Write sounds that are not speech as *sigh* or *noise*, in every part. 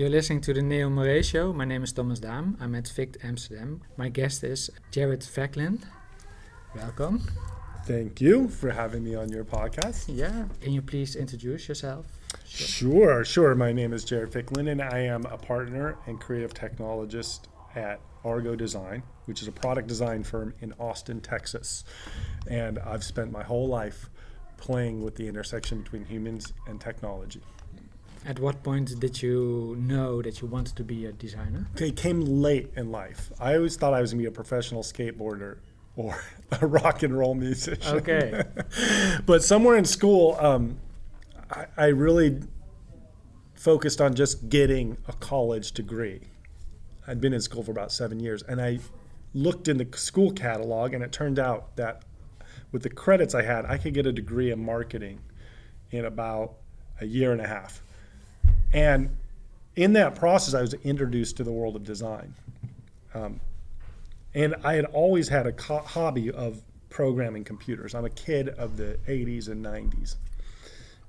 You're listening to the Neo Moray Show. My name is Thomas Daam. I'm at VICT Amsterdam. My guest is Jared Ficklin. Welcome. Thank you for having me on your podcast. Yeah. Can you please introduce yourself? Sure, sure. My name is Jared Ficklin, and I am a partner and creative technologist at Argo Design, which is a product design firm in Austin, Texas. And I've spent my whole life playing with the intersection between humans and technology. At what point did you know that you wanted to be a designer? It came late in life. I always thought I was going to be a professional skateboarder or *laughs* a rock and roll musician. Okay. *laughs* but somewhere in school, um, I, I really focused on just getting a college degree. I'd been in school for about seven years, and I looked in the school catalog, and it turned out that with the credits I had, I could get a degree in marketing in about a year and a half. And in that process, I was introduced to the world of design. Um, and I had always had a co- hobby of programming computers. I'm a kid of the 80s and 90s.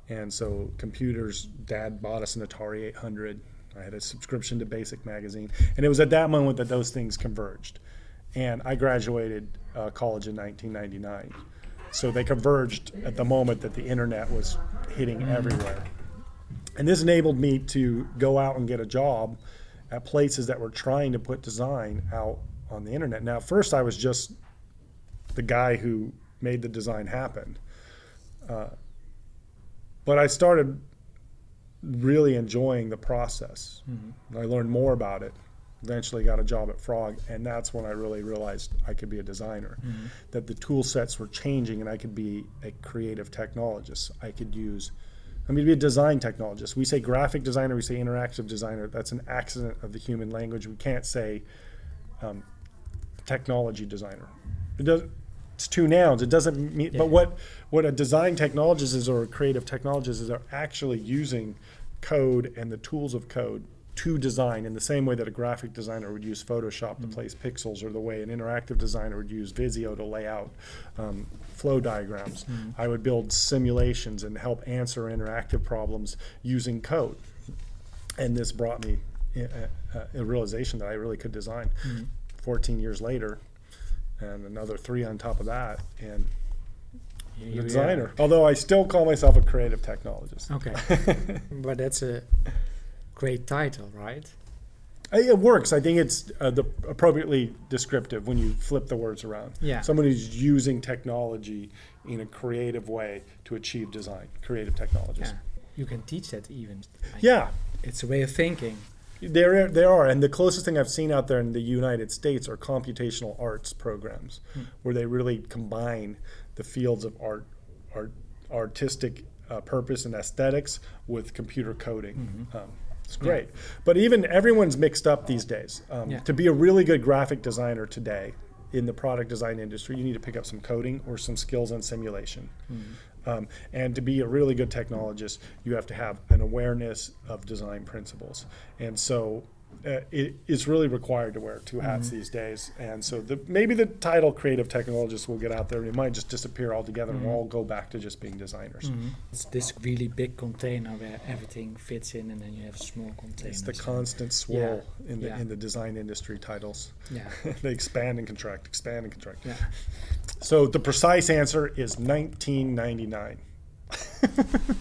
And so, computers, dad bought us an Atari 800. I had a subscription to Basic Magazine. And it was at that moment that those things converged. And I graduated uh, college in 1999. So they converged at the moment that the internet was hitting everywhere. And this enabled me to go out and get a job at places that were trying to put design out on the internet. Now, at first, I was just the guy who made the design happen. Uh, but I started really enjoying the process. Mm-hmm. I learned more about it. Eventually, got a job at Frog, and that's when I really realized I could be a designer. Mm-hmm. That the tool sets were changing, and I could be a creative technologist. I could use I mean, to be a design technologist. We say graphic designer, we say interactive designer. That's an accident of the human language. We can't say um, technology designer. It does. It's two nouns. It doesn't mean. Yeah. But what what a design technologist is or a creative technologist is are actually using code and the tools of code to design in the same way that a graphic designer would use Photoshop mm-hmm. to place pixels, or the way an interactive designer would use Visio to lay out um, flow diagrams. Mm-hmm. I would build simulations and help answer interactive problems using code. And this brought me a, a, a realization that I really could design. Mm-hmm. 14 years later, and another three on top of that, and a designer. Although I still call myself a creative technologist. Okay, *laughs* but that's a great title, right? It works. I think it's uh, the appropriately descriptive when you flip the words around. Yeah. Someone who's using technology in a creative way to achieve design. Creative technologist. Yeah. You can teach that even. yeah. It's a way of thinking. There, there are, and the closest thing I've seen out there in the United States are computational arts programs, hmm. where they really combine the fields of art, art, artistic uh, purpose and aesthetics with computer coding. Mm-hmm. Um, it's great. Yeah. But even everyone's mixed up these days. Um, yeah. To be a really good graphic designer today in the product design industry, you need to pick up some coding or some skills on simulation. Mm-hmm. Um, and to be a really good technologist, you have to have an awareness of design principles. And so uh, it is really required to wear two hats mm-hmm. these days. And so the, maybe the title creative technologist will get out there and it might just disappear altogether mm-hmm. and we'll all go back to just being designers. Mm-hmm. It's this really big container where everything fits in and then you have small containers. It's the constant swirl yeah. in the yeah. in the design industry titles. Yeah. *laughs* they expand and contract, expand and contract. Yeah. So the precise answer is 1999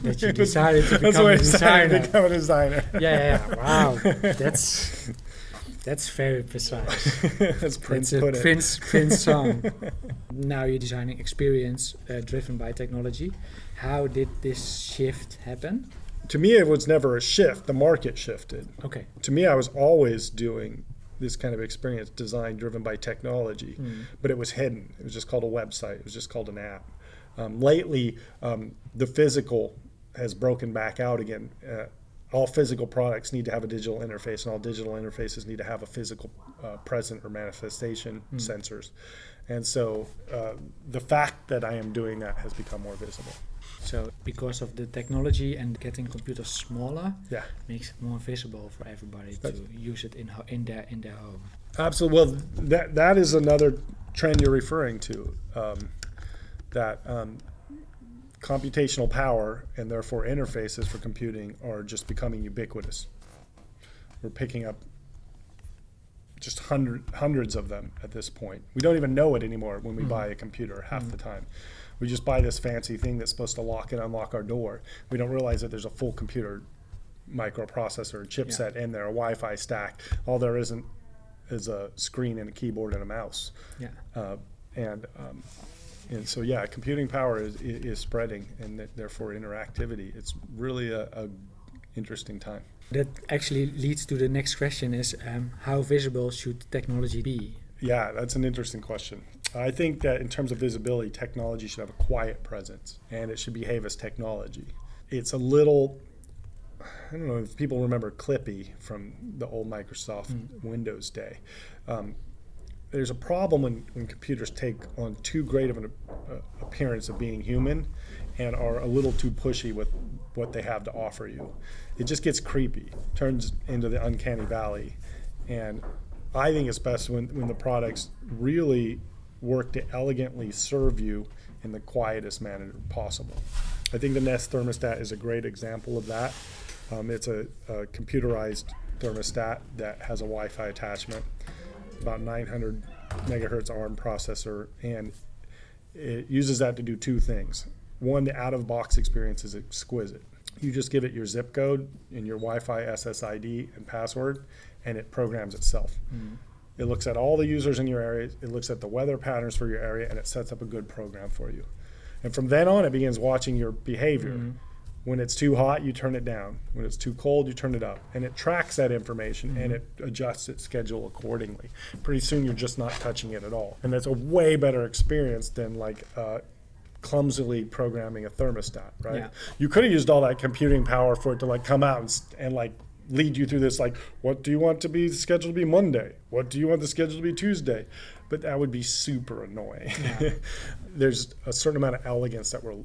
that you decided to *laughs* become a designer. become a designer. *laughs* yeah, yeah, yeah. Wow, *laughs* that's that's very precise. That's Prince that's a Prince Prince song. now you're designing experience uh, driven by technology. How did this shift happen? To me, it was never a shift. The market shifted. Okay. To me, I was always doing this kind of experience design driven by technology, mm. but it was hidden. It was just called a website. It was just called an app. Um, lately, um, the physical has broken back out again. Uh, all physical products need to have a digital interface, and all digital interfaces need to have a physical uh, present or manifestation mm. sensors. And so uh, the fact that I am doing that has become more visible. So because of the technology and getting computers smaller, yeah. makes it more visible for everybody That's to use it in ho- in their in their home. Absolutely. Well, that that is another trend you're referring to. Um, that um, computational power and therefore interfaces for computing are just becoming ubiquitous. we're picking up just hundred, hundreds of them at this point. We don't even know it anymore when we buy a computer half the time. We just buy this fancy thing that's supposed to lock and unlock our door. We don't realize that there's a full computer microprocessor, chipset in there, a Wi-Fi stack. All there isn't is a screen and a keyboard and a mouse. Yeah. Uh, and um, and so yeah, computing power is, is, spreading, and therefore interactivity. It's really a, a interesting time. That actually leads to the next question: Is um, how visible should technology be? Yeah, that's an interesting question. I think that in terms of visibility, technology should have a quiet presence, and it should behave as technology. It's a little I don't know if people remember Clippy from the old Microsoft Windows day. Um, there's a problem when, when computers take on too great of an uh, appearance of being human and are a little too pushy with what they have to offer you. It just gets creepy, turns into the uncanny valley. And I think it's best when, when the products really work to elegantly serve you in the quietest manner possible. I think the Nest thermostat is a great example of that. Um, it's a, a computerized thermostat that has a Wi-Fi attachment, about 900 megahertz ARM processor, and it uses that to do two things. One, the out-of-box experience is exquisite. You just give it your zip code and your Wi-Fi SSID and password, and it programs itself. Mm-hmm. It looks at all the users in your area. It looks at the weather patterns for your area, and it sets up a good program for you. And from then on, it begins watching your behavior. Mm-hmm. When it's too hot, you turn it down. When it's too cold, you turn it up. And it tracks that information and it adjusts its schedule accordingly. Pretty soon, you're just not touching it at all. And that's a way better experience than like uh, clumsily programming a thermostat, right? Yeah. You could have used all that computing power for it to like come out and, and like lead you through this like what do you want to be scheduled to be monday what do you want the schedule to be tuesday but that would be super annoying *laughs* there's a certain amount of elegance that we're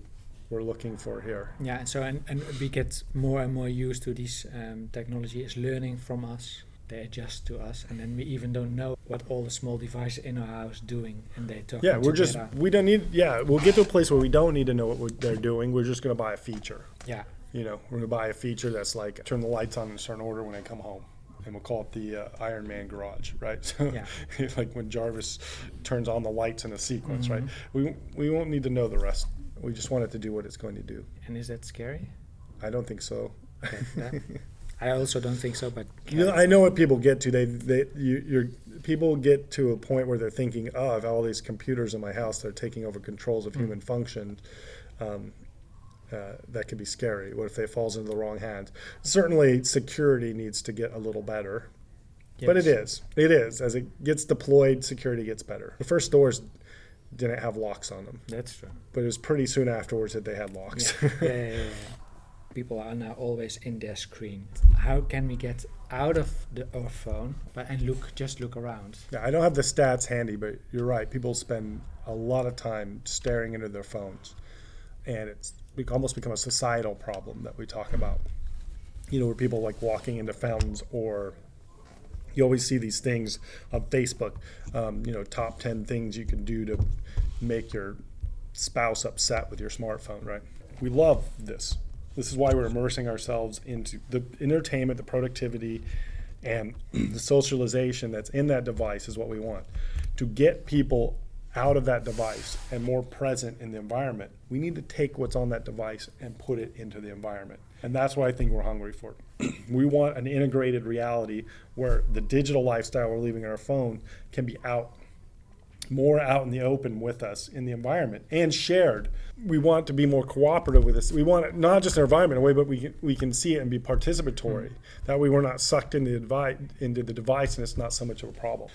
we're looking for here Yeah, and so and, and we get more and more used to this um, technology is learning from us. They adjust to us, and then we even don't know what all the small devices in our house doing, and they talk. yeah we're just we don't need yeah we'll get to a place where we don't need to know what we're- they're doing we're just going to buy a feature yeah, you know we're going to buy a feature that's like turn the lights on in a certain order when i come home and we'll call it the uh, Iron Man garage, right? *laughs* So, Yeah. *laughs* like when Jarvis turns on the lights in a sequence, right? Mm-hmm. We we won't need to know the rest. We just want it to do what it's going to do. and is that scary? I don't think so. Okay. I also don't think so, but You know, I know what people get to. They they you you're people get to a point where they're thinking, oh, I've all these computers in my house that are taking over controls of human function. Um, uh, that could be scary. What if it falls into the wrong hands? Certainly, security needs to get a little better. But it yes. is. It is. As it gets deployed, security gets better. The first doors didn't have locks on them, That's true. but it was pretty soon afterwards that they had locks. Yeah. *laughs* yeah, yeah, yeah. People are now always in their screen. How can we get out of the, our phone but and look just look around? Yeah, I don't have the stats handy, but you're right. People spend a lot of time staring into their phones, and it's almost become a societal problem that we talk about. You know, where people like walking into fountains, or you always see these things on Facebook. Um, you know, top ten things you can do to make your spouse upset with your smartphone. Right? We love this. This is why we're immersing ourselves into the entertainment, the productivity, and *clears throat* the socialization that's in that device is what we want. To get people out of that device and more present in the environment, we need to take what's on that device and put it into the environment. And that's what I think we're hungry for. we want an integrated reality where the digital lifestyle we're leaving on our phone can be out more out in the open with us in the environment and shared. We want to be more cooperative with this. We want it not just an environment in a way, but we can, we can see it and be participatory. That way, we're not sucked into the, device, into the device and it's not so much of a problem.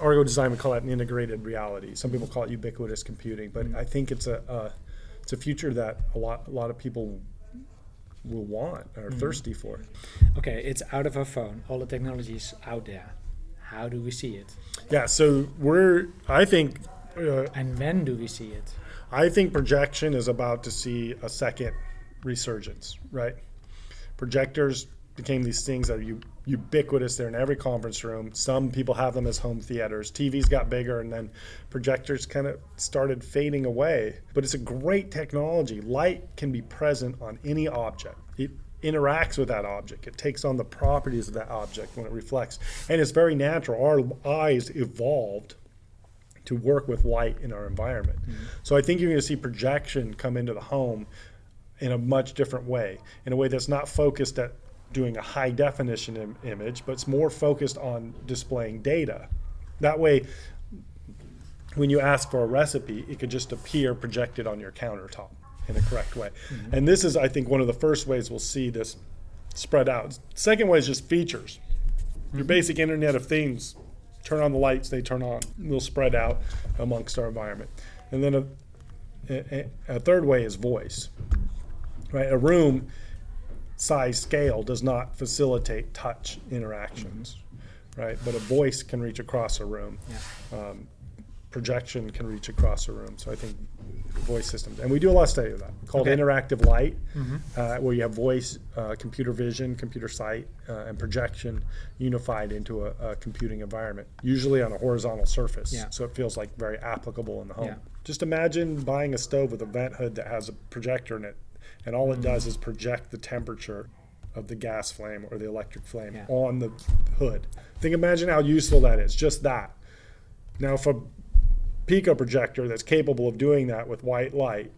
Argo Design would call that an integrated reality. Some people call it ubiquitous computing, but I think it's a, a it's a future that a lot a lot of people will want or are thirsty for. Okay, it's out of our phone. All the technology is out there. How do we see it? Yeah, so we're I think uh, And when do we see it? I think projection is about to see a second resurgence, right? Projectors became these things that are u- ubiquitous. They're in every conference room. Some people have them as home theaters. TVs got bigger, and then projectors kind of started fading away. But it's a great technology. Light can be present on any object. It interacts with that object. It takes on the properties of that object when it reflects. And it's very natural. Our eyes evolved to work with light in our environment. Mm-hmm. So I think you're going to see projection come into the home in a much different way, in a way that's not focused at doing a high definition Im- image, but it's more focused on displaying data. That way, when you ask for a recipe, it could just appear projected on your countertop in a correct way. Mm-hmm. And this is, I think, one of the first ways we'll see this spread out. Second way is just features. Your mm-hmm. basic Internet of Things, turn on the lights, they turn on. They'll spread out amongst our environment. And then a, a, a third way is voice. Right, a room size scale does not facilitate touch interactions, right? But a voice can reach across a room Yeah. projection can reach across a room. So I think voice systems, and we do a lot of study of that called Okay. interactive light, uh, where you have voice, uh, computer vision, computer sight, uh, and projection unified into a, a computing environment, usually on a horizontal surface. Yeah. So it feels like very applicable in the home. Yeah. Just imagine buying a stove with a vent hood that has a projector in it, and all it does is project the temperature of the gas flame or the electric flame Yeah. on the hood. Think, imagine how useful that is. Just that. Now, if a Pico projector that's capable of doing that with white light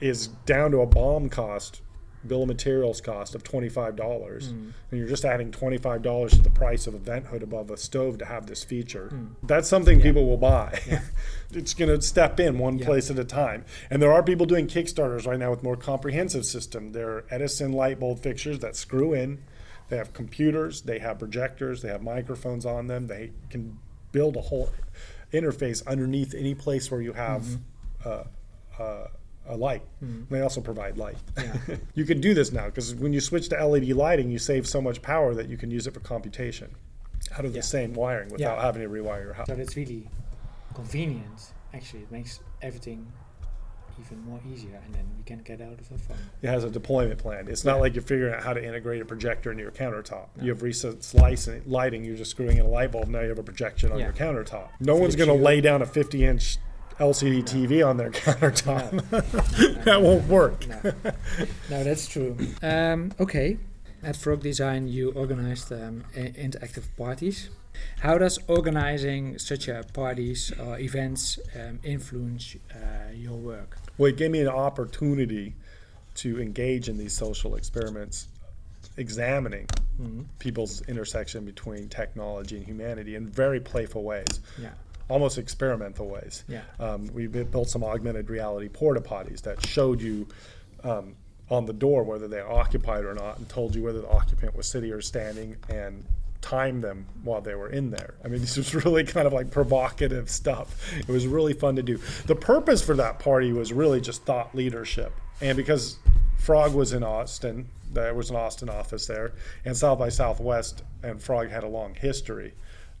is down to a bomb cost, bill of materials cost of $25, Hmm. and you're just adding $25 to the price of a vent hood above a stove to have this feature, Hmm. that's something people will buy. *laughs* it's going to step in one Yeah. place at a time. And there are people doing Kickstarters right now with more comprehensive system. they're Edison light bulb fixtures that screw in. They have computers, they have projectors, they have microphones on them. They can build a whole interface underneath any place where you have Mm-hmm. uh, uh, a light. Mm-hmm. They also provide light. Yeah. *laughs* you can do this now because when you switch to LED lighting, you save so much power that you can use it for computation out of the same wiring without Yeah. having to rewire your house. So that's really convenient. Actually, it makes everything even more easier, and then you can get out of the phone. It has a deployment plan. It's not like you're figuring out how to integrate a projector into your countertop. No. You have recent slicing, lighting, you're just screwing in a light bulb. Now you have a projection on Yeah. your countertop. No one's going to lay down a 50 inch LCD TV on their *laughs* countertop. *laughs* that won't work. No, no that's true. Um, okay, at Frog Design, you organized um, interactive parties. How does organizing such a parties or events um, influence uh, your work? Well, it gave me an opportunity to engage in these social experiments, examining Mhm. people's intersection between technology and humanity in very playful ways, Yeah, almost experimental ways. yeah, Um, we built some augmented reality porta potties that showed you um, on the door whether they're occupied or not and told you whether the occupant was sitting or standing and timed them while they were in there. I mean, *laughs* this was really kind of like provocative stuff. It was really fun to do. The purpose for that party was really just thought leadership. And because Frog was in Austin, there was an Austin office there, and South by Southwest and Frog had a long history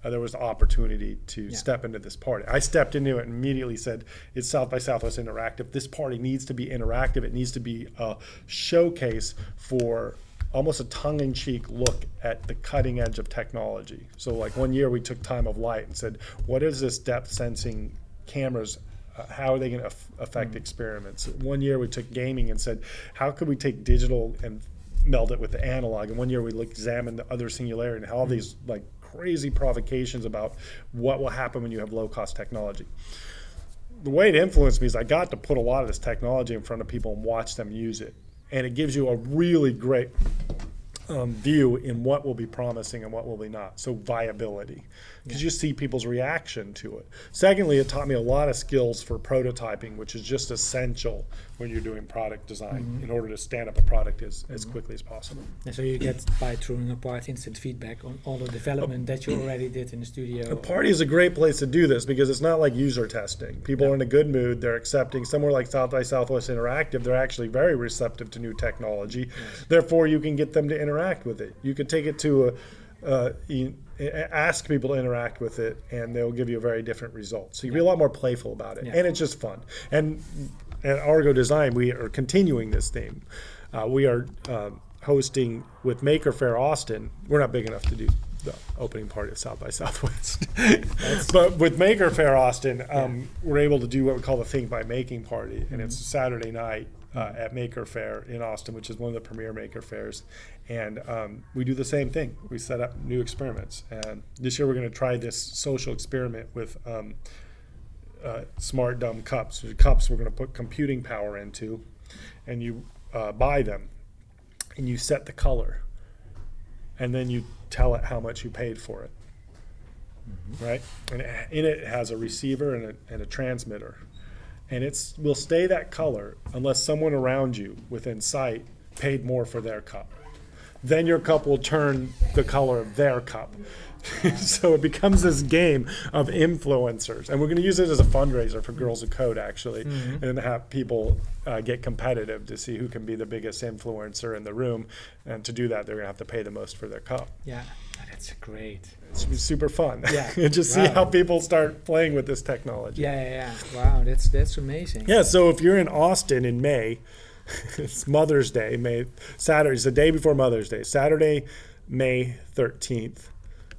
uh, there was the opportunity to Yeah. step into this party. I stepped into it and immediately said, "It's South by Southwest interactive. This party needs to be interactive. It needs to be a showcase for." Almost a tongue-in-cheek look at the cutting edge of technology. So, like one year, we took time of flight and said, "What is this depth sensing cameras uh, how are they going to af- affect experiments? One year we took gaming and said, how could we take digital and meld it with the analog? And one year we looked, examined the other singularity and all these like crazy provocations about what will happen when you have low cost technology. The way it influenced me is I got to put a lot of this technology in front of people and watch them use it. And it gives you a really great um, view in what will be promising and what will be not. So viability, because you see people's reaction to it. Secondly, it taught me a lot of skills for prototyping, which is just essential when you're doing product design in order to stand up a product as, as quickly as possible. and so you get by throwing apart instant feedback on all the development that you already did in the studio. A party is a great place to do this because it's not like user testing. People are in a good mood. They're accepting. Somewhere like South by Southwest Interactive, they're actually very receptive to new technology. Therefore, you can get them to interact with it. You can take it to a, uh, you, a- ask people to interact with it, and they'll give you a very different result. So you can be a lot more playful about it, Yeah. and it's just fun. And at Argo Design, we are continuing this theme. Uh, we are um, hosting with Maker Faire Austin. We're not big enough to do the opening party of South by Southwest, *laughs* but with Maker Faire Austin, um, we're able to do what we call the Think by Making party, and it's a Saturday night. Uh, at Maker Faire in Austin, which is one of the premier Maker Faires. And um, we do the same thing. We set up new experiments. And this year we're going to try this social experiment with um, uh, smart dumb cups. The cups we're going to put computing power into, and you uh, buy them, and you set the color, and then you tell it how much you paid for it. Right, and it- in it has a receiver and a, and a transmitter, and it's will stay that color unless someone around you within sight paid more for their cup. Then your cup will turn the color of their cup. *laughs* so it becomes this game of influencers, and we're going to use it as a fundraiser for Girls Who Code, actually, and have people uh, get competitive to see who can be the biggest influencer in the room. And to do that, they're going to have to pay the most for their cup. Yeah, that's great. It's super fun. Yeah. *laughs* and just see how people start playing with this technology. Yeah, yeah, yeah. Wow, that's that's amazing. Yeah, so if you're in Austin in May, *laughs* it's Mother's Day, May Saturday, it's the day before Mother's Day, Saturday, May 13th.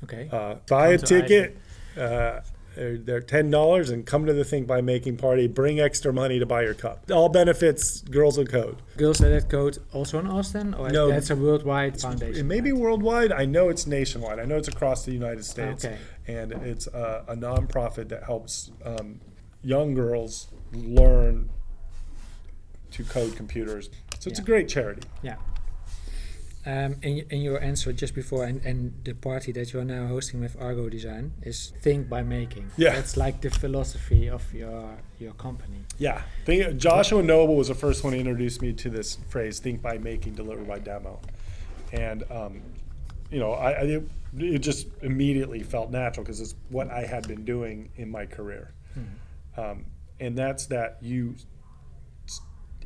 Okay. Uh, buy a ticket. Uh, they're, they're ten dollars, and come to the Think by Making party. Bring extra money to buy your cup. All benefits Girls Who Code. Girls at that code also in Austin, or No. that's a worldwide foundation. It may be worldwide. I know it's nationwide. I know it's across the United States, Okay. and it's a, a nonprofit that helps um, young girls learn to code computers. So it's a great charity. Yeah. Um, in, in your answer just before, and, and the party that you are now hosting with Argo Design is think by making. Yeah. That's like the philosophy of your your company. Yeah, think, Joshua Noble was the first one to introduce me to this phrase: "Think by making, deliver by demo," and um, you know, I, I it, it just immediately felt natural because it's what I had been doing in my career, um, and that's that you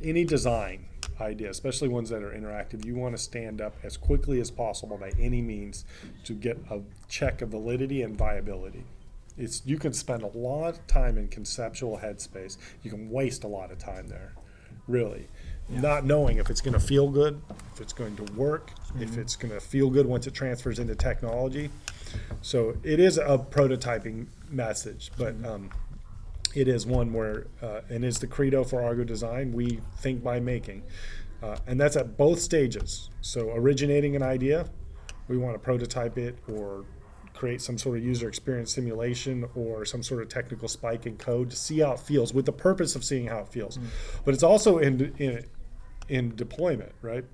any design idea, especially ones that are interactive, you want to stand up as quickly as possible by any means to get a check of validity and viability. It's you can spend a lot of time in conceptual headspace. You can waste a lot of time there, really, not knowing if it's going to feel good, if it's going to work, if it's going to feel good once it transfers into technology. So it is a prototyping message, but um, it is one where, uh, and is the credo for Argo Design. We think by making, uh, and that's at both stages. So originating an idea, we want to prototype it or create some sort of user experience simulation or some sort of technical spike in code to see how it feels, with the purpose of seeing how it feels. But it's also in in in deployment, right?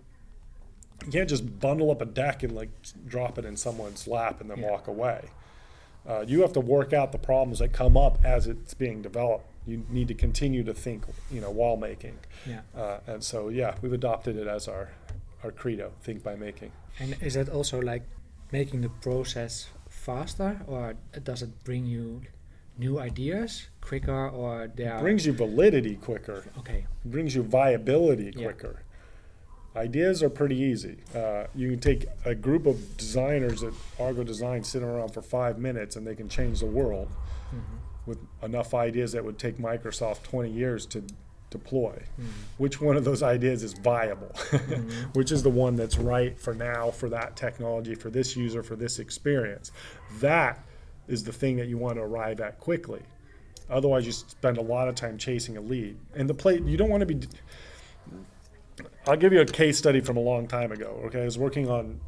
You can't just bundle up a deck and like drop it in someone's lap and then Yeah. walk away. Uh, you have to work out the problems that come up as it's being developed. You need to continue to think, you know, while making. Yeah. Uh, and so, yeah, we've adopted it as our, our credo, think by making. And is that also like making the process faster, or does it bring you new ideas quicker, or they are brings you validity quicker, okay? brings you viability Yeah. quicker. Ideas are pretty easy. Uh, you can take a group of designers at Argo Design sitting around for five minutes and they can change the world mm-hmm. with enough ideas that would take Microsoft 20 years to deploy. Mm-hmm. Which one of those ideas is viable? Mm-hmm. *laughs* Which is the one that's right for now, for that technology, for this user, for this experience? That is the thing that you want to arrive at quickly. Otherwise, you spend a lot of time chasing a lead. And the play, you don't want to be. I'll give you a case study from a long time ago. Okay, I was working on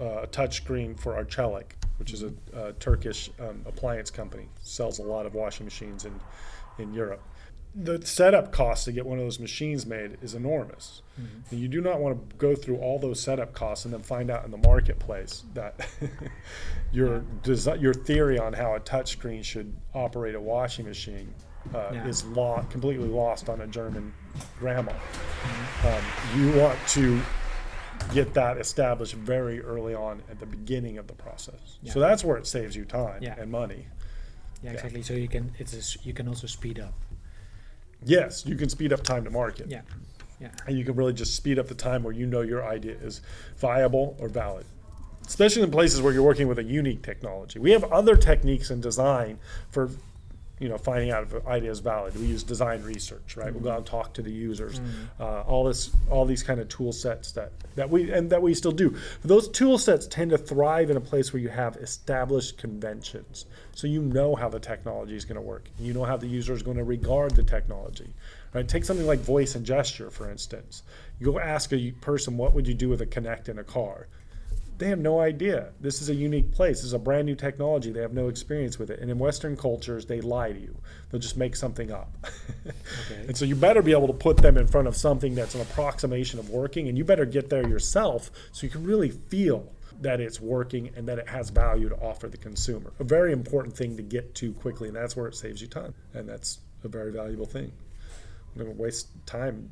uh, a touchscreen for Arçelik, which is a, a Turkish um, appliance company, sells a lot of washing machines in in Europe. The setup cost to get one of those machines made is enormous. And you do not want to go through all those setup costs and then find out in the marketplace that *laughs* your desi- your theory on how a touchscreen should operate a washing machine uh, Yeah. is lo- completely lost on a German grandma. Um, you want to get that established very early on at the beginning of the process. So that's where it saves you time Yeah. and money. Yeah, exactly. So you can it's a you can also speed up. Yes, you can speed up time to market. Yeah, yeah, And you can really just speed up the time where you know your idea is viable or valid. Especially in places where you're working with a unique technology. We have other techniques in design for you know finding out if an idea is valid. We use design research, right? We'll go out and talk to the users. Uh, all this, all these kind of tool sets that that we and that we still do. But those tool sets tend to thrive in a place where you have established conventions, so you know how the technology is going to work. You know how the user is going to regard the technology. Right? Take something like voice and gesture, for instance. You go ask a person, "What would you do with a Kinect in a car?" They have no idea. This is a unique place. This is a brand new technology. They have no experience with it. And in Western cultures, they lie to you. They'll just make something up. *laughs* Okay. and so you better be able to put them in front of something that's an approximation of working, and you better get there yourself so you can really feel that it's working and that it has value to offer the consumer. A very important thing to get to quickly, and that's where it saves you time. And that's a very valuable thing. I'm going to waste time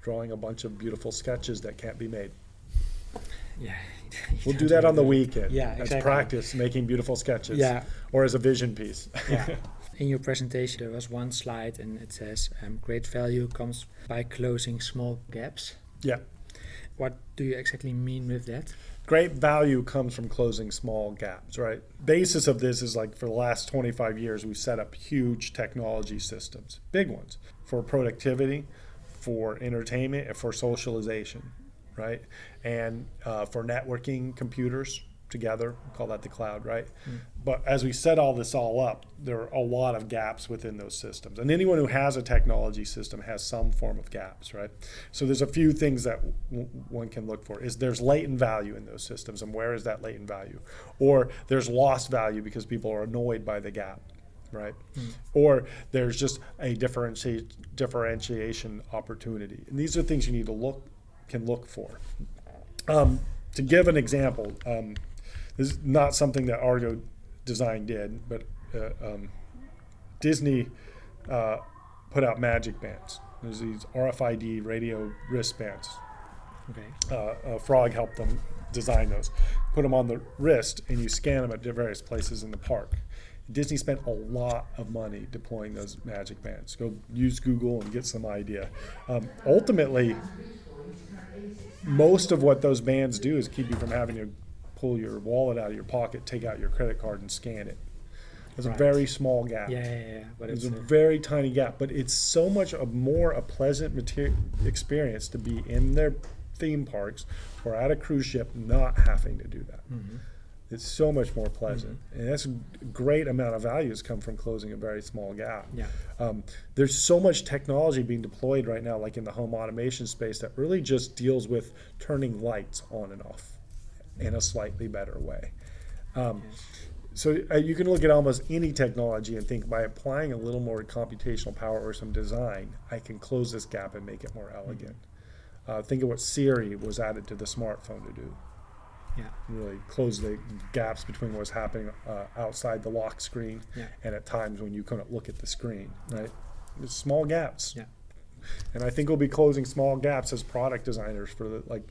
drawing a bunch of beautiful sketches that can't be made. Yeah. *laughs* We'll do that on the weekend. Yeah, That's exactly. practice making beautiful sketches. Yeah. Or as a vision piece. *laughs* yeah. In your presentation, there was one slide, and it says, um, "Great value comes by closing small gaps." yeah. What do you exactly mean with that? Great value comes from closing small gaps, right? Basis of this is like for the last 25 years, we've set up huge technology systems, big ones, for productivity, for entertainment, and for socialization, right? And uh, for networking computers together, we call that the cloud, right? But as we set all this all up, there are a lot of gaps within those systems. And anyone who has a technology system has some form of gaps, right? So there's a few things that w- one can look for. Is there's latent value in those systems, and where is that latent value? Or there's lost value because people are annoyed by the gap, right? Or there's just a differentiate differentiation opportunity. And these are things you need to look can look for. Um, to give an example, um, this is not something that Argo Design did, but uh, um, Disney uh, put out magic bands. There's these RFID radio wristbands. Okay. Uh, uh, Frog helped them design those. Put them on the wrist, and you scan them at various places in the park. Disney spent a lot of money deploying those magic bands. Go use Google and get some idea. Um, ultimately, most of what those bands do is keep you from having to pull your wallet out of your pocket, take out your credit card, and scan it. It's Right. a very small gap. Yeah, yeah, yeah. But It's it's a very tiny gap, but it's so much a more a pleasant material experience to be in their theme parks or at a cruise ship, not having to do that. mhm. It's so much more pleasant, and that's a great amount of value has come from closing a very small gap. yeah. Um, there's so much technology being deployed right now, like in the home automation space, that really just deals with turning lights on and off in a slightly better way. Um, so uh, you can look at almost any technology and think by applying a little more computational power or some design, I can close this gap and make it more elegant. Uh, think of what Siri was added to the smartphone to do. Yeah. Really close the gaps between what's happening uh, outside the lock screen Yeah. and at times when you couldn't look at the screen, right? There's small gaps. Yeah. And I think we'll be closing small gaps as product designers for the like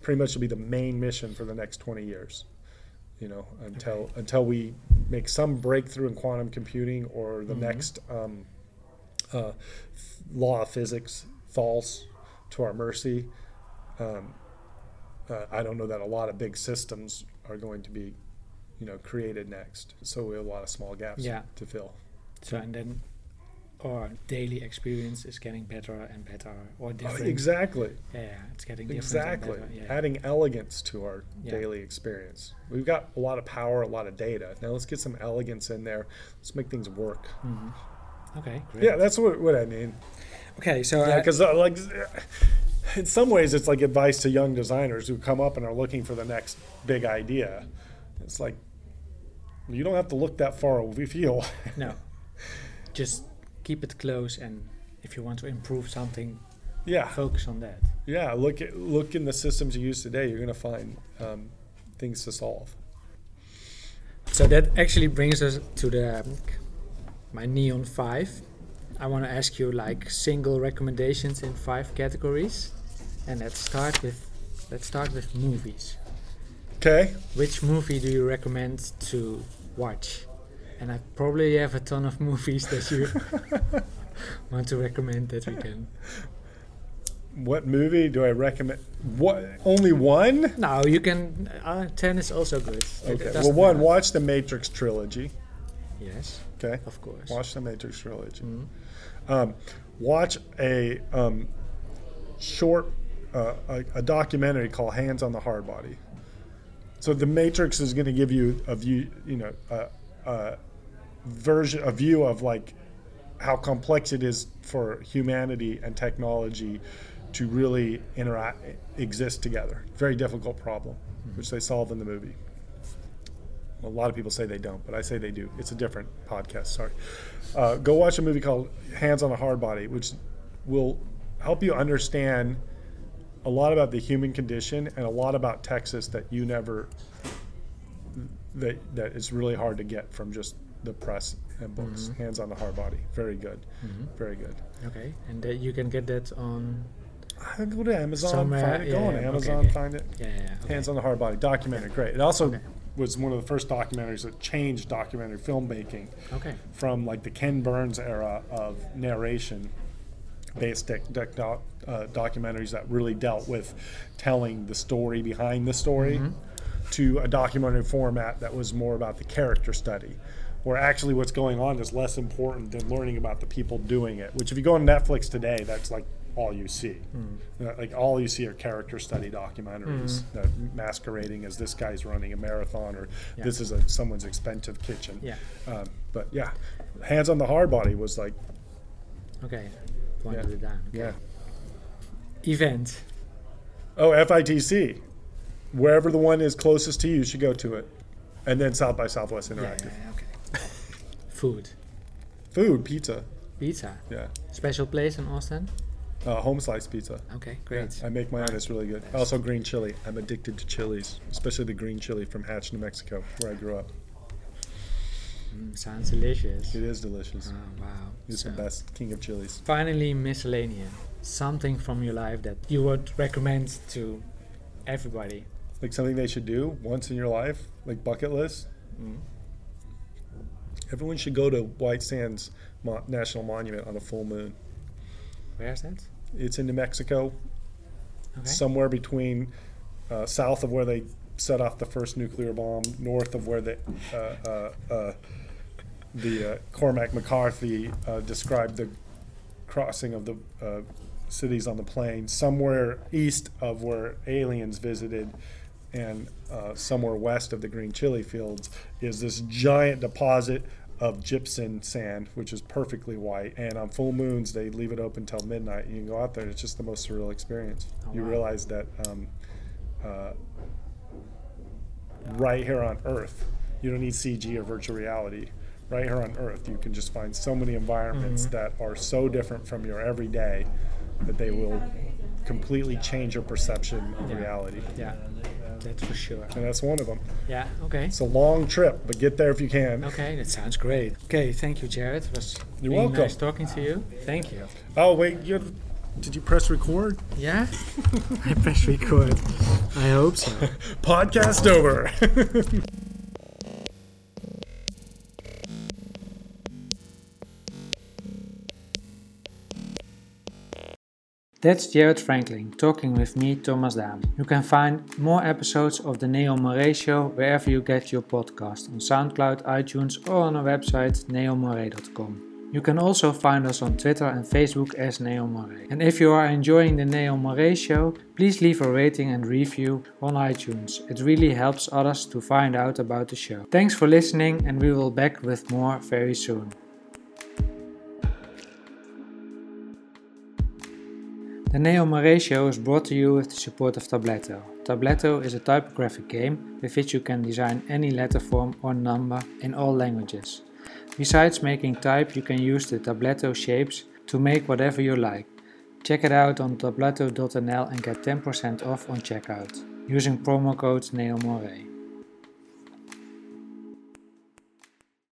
pretty much will be the main mission for the next 20 years. You know, until until we make some breakthrough in quantum computing or the Mhm. next um, uh, law of physics falls to our mercy. Um, uh, I don't know that a lot of big systems are going to be, you know, created next. So we have a lot of small gaps Yeah. to fill. So and then our daily experience is getting better and better, or Oh, different. exactly. Yeah, it's getting different. Exactly. Yeah. Adding elegance to our Yeah. daily experience. We've got a lot of power, a lot of data. Now let's get some elegance in there. Let's make things work. Mhm. Okay. Great. Yeah, that's what, what I mean. Okay. So Yeah, uh, because uh, like in some ways it's like advice to young designers who come up and are looking for the next big idea. It's like you don't have to look that far afield. no, just keep it close, and if you want to improve something, yeah, focus on that. yeah. Look at look in the systems you use today. You're going to find um, things to solve. So that actually brings us to the my neon five. I want to ask you like single recommendations in five categories, and let's start with let's start with movies. Okay. Which movie do you recommend to watch? And I probably have a ton of *laughs* movies that you *laughs* want to recommend that we can. What movie do I recommend? What only one? No, you can. Uh, ten is also good. Okay. Well, one. matter. Watch the Matrix trilogy. Yes, Okay, of course. watch the Matrix trilogy. Mhm. Um, watch a um, short uh, a, a documentary called Hands on the Hard Body. So the Matrix is going to give you a view, you know, a, a version, a view of like how complex it is for humanity and technology to really interact, exist together. Very difficult problem, which they solve in the movie. A lot of people say they don't, but I say they do. It's a different podcast. Sorry. Uh, go watch a movie called Hands on a Hard Body, which will help you understand a lot about the human condition and a lot about Texas that you never that that is really hard to get from just the press and books. Mm-hmm. Hands on the Hard Body, very good, mm-hmm. very good. Okay, and that you can get that on. I go to Amazon, Somewhere, find it. Go yeah, on Amazon, okay. find it. Yeah, yeah, okay. Hands on the Hard Body documentary, great. It also Okay. was one of the first documentaries that changed documentary filmmaking Okay. from like the Ken Burns era of narration based doc- doc- doc- uh, documentaries that really dealt with telling the story behind the story Mm-hmm. to a documentary format that was more about the character study where actually what's going on is less important than learning about the people doing it which if you go on netflix today that's like all you see Hmm. Uh, like all you see are character study documentaries that masquerading as this guy's running a marathon or Yeah. this is a someone's expensive kitchen Yeah. um, but yeah, hands on the hard body was like, Okay. Yeah. it down. Okay. yeah. Event. Oh, FITC, wherever the one is closest to you, you should go to it. And then South by Southwest Interactive. yeah, yeah, okay. *laughs* Food. Food, pizza, Pizza. yeah. Special place in Austin. Uh, home slice pizza. Okay, Yeah, great. I make my own. It's really good. Also, green chili. I'm addicted to chilies, especially the green chili from Hatch, New Mexico, where I grew up. Mm, sounds delicious. It is delicious. Oh, wow. It's the best king of chilies. Finally, miscellaneous. Something from your life that you would recommend to everybody. Like something they should do once in your life, like bucket list. Mm. Everyone should go to White Sands Mo- National Monument on a full moon. Where's that? It's in New Mexico, Okay. somewhere between uh, south of where they set off the first nuclear bomb, north of where the uh, uh, uh, the uh, Cormac McCarthy uh, described the crossing of the uh, cities on the plain, somewhere east of where aliens visited, and uh, somewhere west of the green chili fields is this giant deposit of gypsum sand, which is perfectly white. And on full moons, they leave it open till midnight. You can go out there; it's just the most surreal experience. Oh, you wow. realize that um, uh, right here on Earth, you don't need CG or virtual reality. Right here on Earth, you can just find so many environments Mhm. that are so different from your everyday that they will completely change your perception of Yeah. reality. Yeah, that's for sure. And that's one of them. Yeah, okay. It's a long trip, but get there if you can. Okay, that sounds great. Okay, thank you, Jared. It was You're really welcome. nice talking to you. Thank you. Oh wait, you did you press record? Yeah? *laughs* I press record. I hope so. *laughs* Podcast over. *laughs* That's Jared Ficklin talking with me, Thomas Daan. You can find more episodes of The Neo Moray Show wherever you get your podcast on SoundCloud, iTunes, or on our website neomoray.com. You can also find us on Twitter and Facebook as Neo Moray. And if you are enjoying The Neo Moray Show, please leave a rating and review on iTunes. It really helps others to find out about the show. Thanks for listening, and we will back with more very soon. The Neo Moray is brought to you with the support of Tabletto. Tabletto is a typographic game with which you can design any letter form or number in all languages. Besides making type, you can use the Tabletto shapes to make whatever you like. Check it out on tabletto.nl and get 10% off on checkout using promo code NeoMoray.